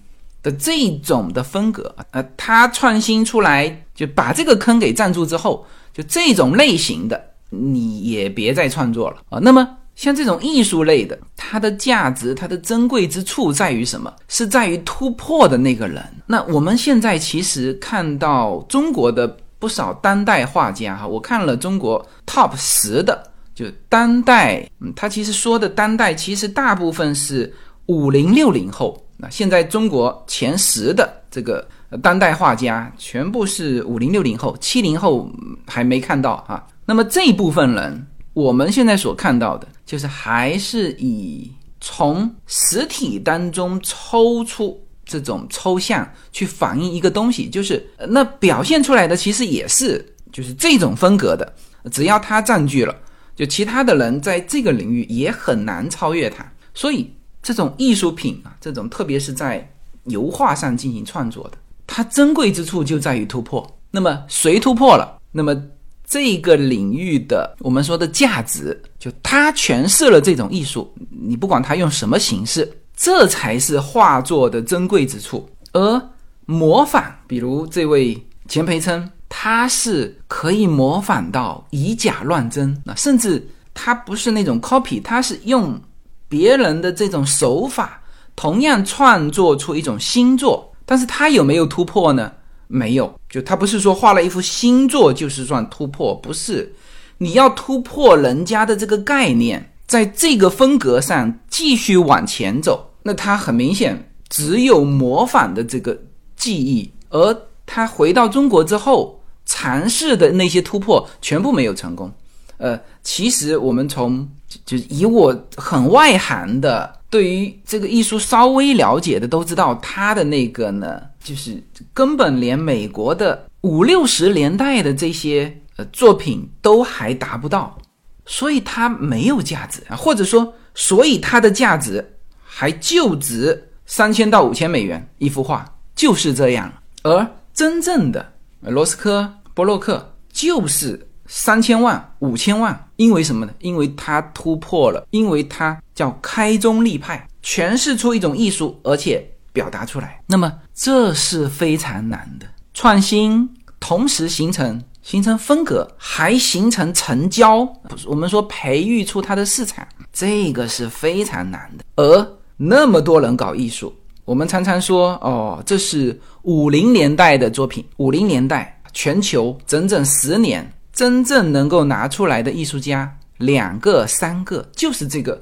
的这种的风格，呃，他创新出来就把这个坑给占住之后，就这种类型的你也别再创作了啊。那么像这种艺术类的，它的价值、它的珍贵之处在于什么？是在于突破的那个人。那我们现在其实看到中国的不少当代画家哈，我看了中国 top 十的。就当代，嗯，他其实说的当代，其实大部分是五零六零后。那现在中国前十的这个当代画家，全部是五零六零后，七零后还没看到啊。那么这一部分人，我们现在所看到的，就是还是以从实体当中抽出这种抽象去反映一个东西，就是那表现出来的其实也是就是这种风格的，只要他占据了。就其他的人在这个领域也很难超越他，所以这种艺术品啊，这种特别是在油画上进行创作的，它珍贵之处就在于突破。那么谁突破了，那么这个领域的我们说的价值，就它诠释了这种艺术，你不管它用什么形式，这才是画作的珍贵之处。而模仿，比如这位钱培琛。他是可以模仿到以假乱真，那甚至他不是那种 copy，他是用别人的这种手法，同样创作出一种新作。但是他有没有突破呢？没有，就他不是说画了一幅新作就是算突破，不是。你要突破人家的这个概念，在这个风格上继续往前走，那他很明显只有模仿的这个技艺，而他回到中国之后。尝试的那些突破全部没有成功，呃，其实我们从就是以我很外行的，对于这个艺术稍微了解的都知道，他的那个呢，就是根本连美国的五六十年代的这些呃作品都还达不到，所以它没有价值啊，或者说，所以它的价值还就值三千到五千美元一幅画，就是这样，而真正的。罗斯科、波洛克就是三千万、五千万，因为什么呢？因为他突破了，因为他叫开宗立派，诠释出一种艺术，而且表达出来。那么这是非常难的创新，同时形成形成风格，还形成成交。我们说培育出它的市场，这个是非常难的。而那么多人搞艺术。我们常常说，哦，这是五零年代的作品。五零年代，全球整整十年，真正能够拿出来的艺术家两个、三个，就是这个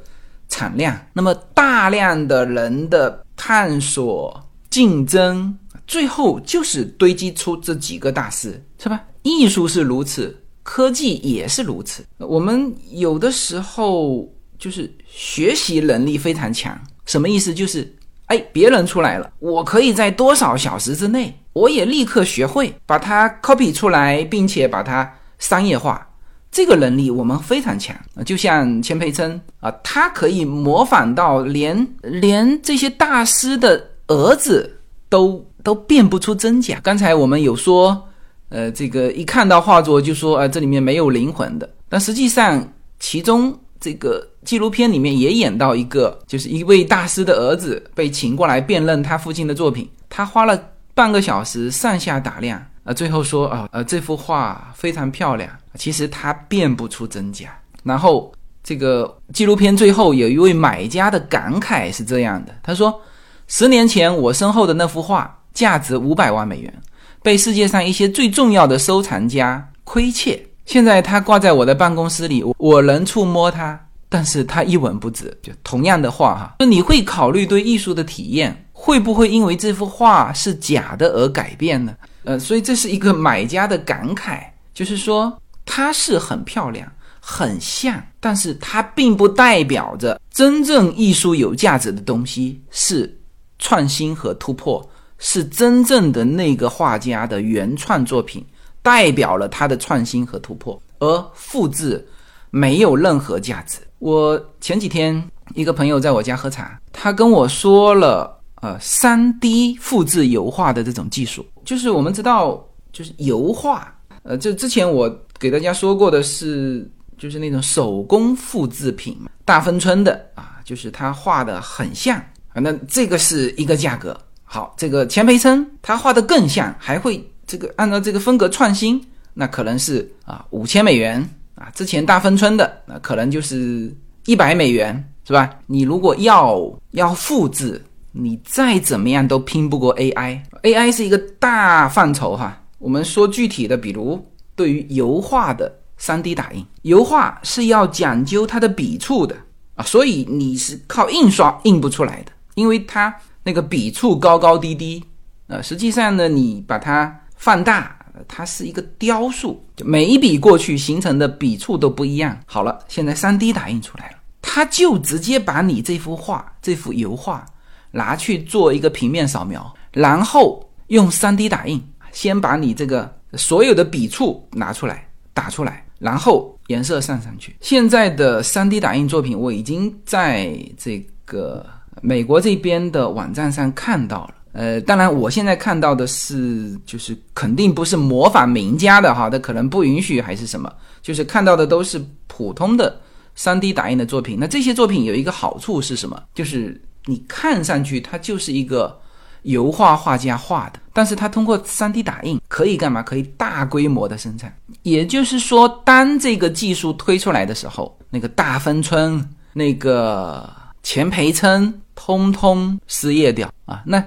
产量。那么大量的人的探索、竞争，最后就是堆积出这几个大师，是吧？艺术是如此，科技也是如此。我们有的时候就是学习能力非常强，什么意思？就是。哎，别人出来了，我可以在多少小时之内，我也立刻学会把它 copy 出来，并且把它商业化。这个能力我们非常强，就像钱培琛啊，他可以模仿到连连这些大师的儿子都都辨不出真假。刚才我们有说，呃，这个一看到画作就说，呃，这里面没有灵魂的，但实际上其中。这个纪录片里面也演到一个，就是一位大师的儿子被请过来辨认他父亲的作品，他花了半个小时上下打量，啊，最后说啊，呃，这幅画非常漂亮，其实他辨不出真假。然后这个纪录片最后有一位买家的感慨是这样的，他说：十年前我身后的那幅画价值五百万美元，被世界上一些最重要的收藏家窥窃。现在它挂在我的办公室里，我能触摸它，但是它一文不值。就同样的话哈，那你会考虑对艺术的体验会不会因为这幅画是假的而改变呢？呃，所以这是一个买家的感慨，就是说它是很漂亮、很像，但是它并不代表着真正艺术有价值的东西是创新和突破，是真正的那个画家的原创作品代表了他的创新和突破，而复制没有任何价值。我前几天一个朋友在我家喝茶，他跟我说了，呃，三 D 复制油画的这种技术，就是我们知道，就是油画，呃，这之前我给大家说过的是。就是那种手工复制品，大芬村的啊，就是他画的很像啊，那这个是一个价格。好，这个钱培琛他画的更像，还会这个按照这个风格创新，那可能是啊五千美元啊。之前大芬村的那可能就是一百美元，是吧？你如果要要复制，你再怎么样都拼不过 AI。AI 是一个大范畴哈。我们说具体的，比如对于油画的。三 D 打印油画是要讲究它的笔触的啊，所以你是靠印刷印不出来的，因为它那个笔触高高低低呃。实际上呢，你把它放大，它是一个雕塑，每一笔过去形成的笔触都不一样。好了，现在三 D 打印出来了，它就直接把你这幅画、这幅油画拿去做一个平面扫描，然后用三 D 打印先把你这个所有的笔触拿出来打出来。然后颜色上上去。现在的 3D 打印作品，我已经在这个美国这边的网站上看到了。呃，当然，我现在看到的是，就是肯定不是模仿名家的哈，它可能不允许还是什么，就是看到的都是普通的 3D 打印的作品。那这些作品有一个好处是什么？就是你看上去它就是一个。油画画家画的，但是它通过 3D 打印可以干嘛？可以大规模的生产。也就是说，当这个技术推出来的时候，那个大芬村、那个钱培琛，通通失业掉啊！那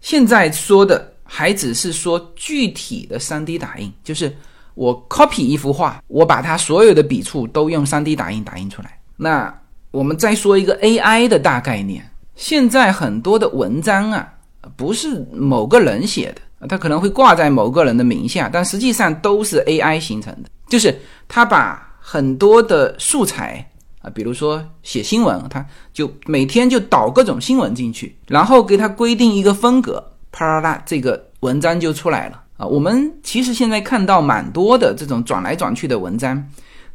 现在说的还只是说具体的 3D 打印，就是我 copy 一幅画，我把它所有的笔触都用 3D 打印打印出来。那我们再说一个 AI 的大概念，现在很多的文章啊。不是某个人写的，他可能会挂在某个人的名下，但实际上都是 AI 形成的。就是他把很多的素材啊，比如说写新闻，他就每天就导各种新闻进去，然后给他规定一个风格，啪啦啦，这个文章就出来了啊。我们其实现在看到蛮多的这种转来转去的文章，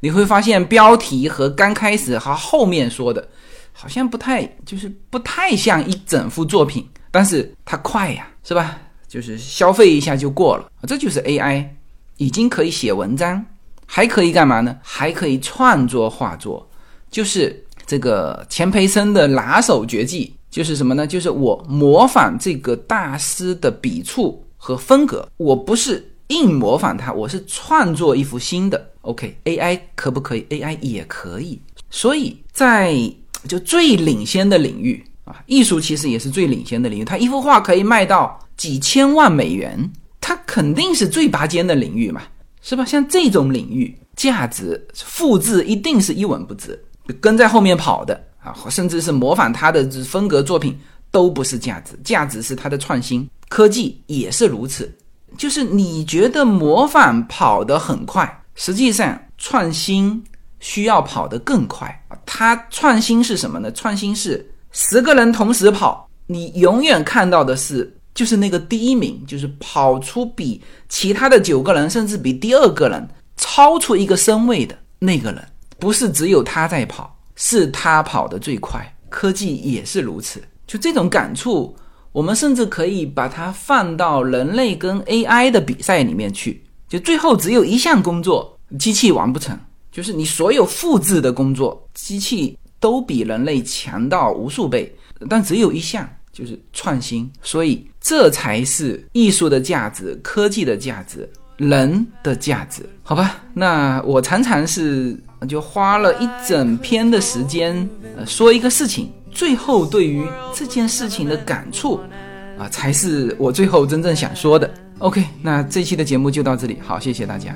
你会发现标题和刚开始和后面说的，好像不太，就是不太像一整幅作品。但是它快呀，是吧？就是消费一下就过了这就是 AI，已经可以写文章，还可以干嘛呢？还可以创作画作。就是这个钱培生的拿手绝技，就是什么呢？就是我模仿这个大师的笔触和风格，我不是硬模仿他，我是创作一幅新的。OK，AI 可不可以？AI 也可以。所以在就最领先的领域啊。艺术其实也是最领先的领域，它一幅画可以卖到几千万美元，它肯定是最拔尖的领域嘛，是吧？像这种领域，价值复制一定是一文不值，跟在后面跑的啊，甚至是模仿他的风格作品都不是价值，价值是它的创新。科技也是如此，就是你觉得模仿跑得很快，实际上创新需要跑得更快啊。它创新是什么呢？创新是。十个人同时跑，你永远看到的是，就是那个第一名，就是跑出比其他的九个人，甚至比第二个人超出一个身位的那个人，不是只有他在跑，是他跑得最快。科技也是如此，就这种感触，我们甚至可以把它放到人类跟 AI 的比赛里面去，就最后只有一项工作机器完不成，就是你所有复制的工作机器。都比人类强到无数倍，但只有一项就是创新，所以这才是艺术的价值、科技的价值、人的价值，好吧？那我常常是就花了一整篇的时间，说一个事情，最后对于这件事情的感触，啊，才是我最后真正想说的。OK，那这期的节目就到这里，好，谢谢大家。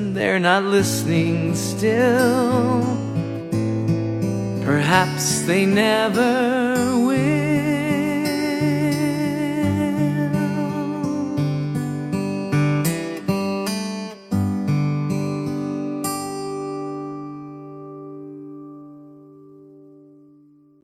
they're not listening still. Perhaps they never will.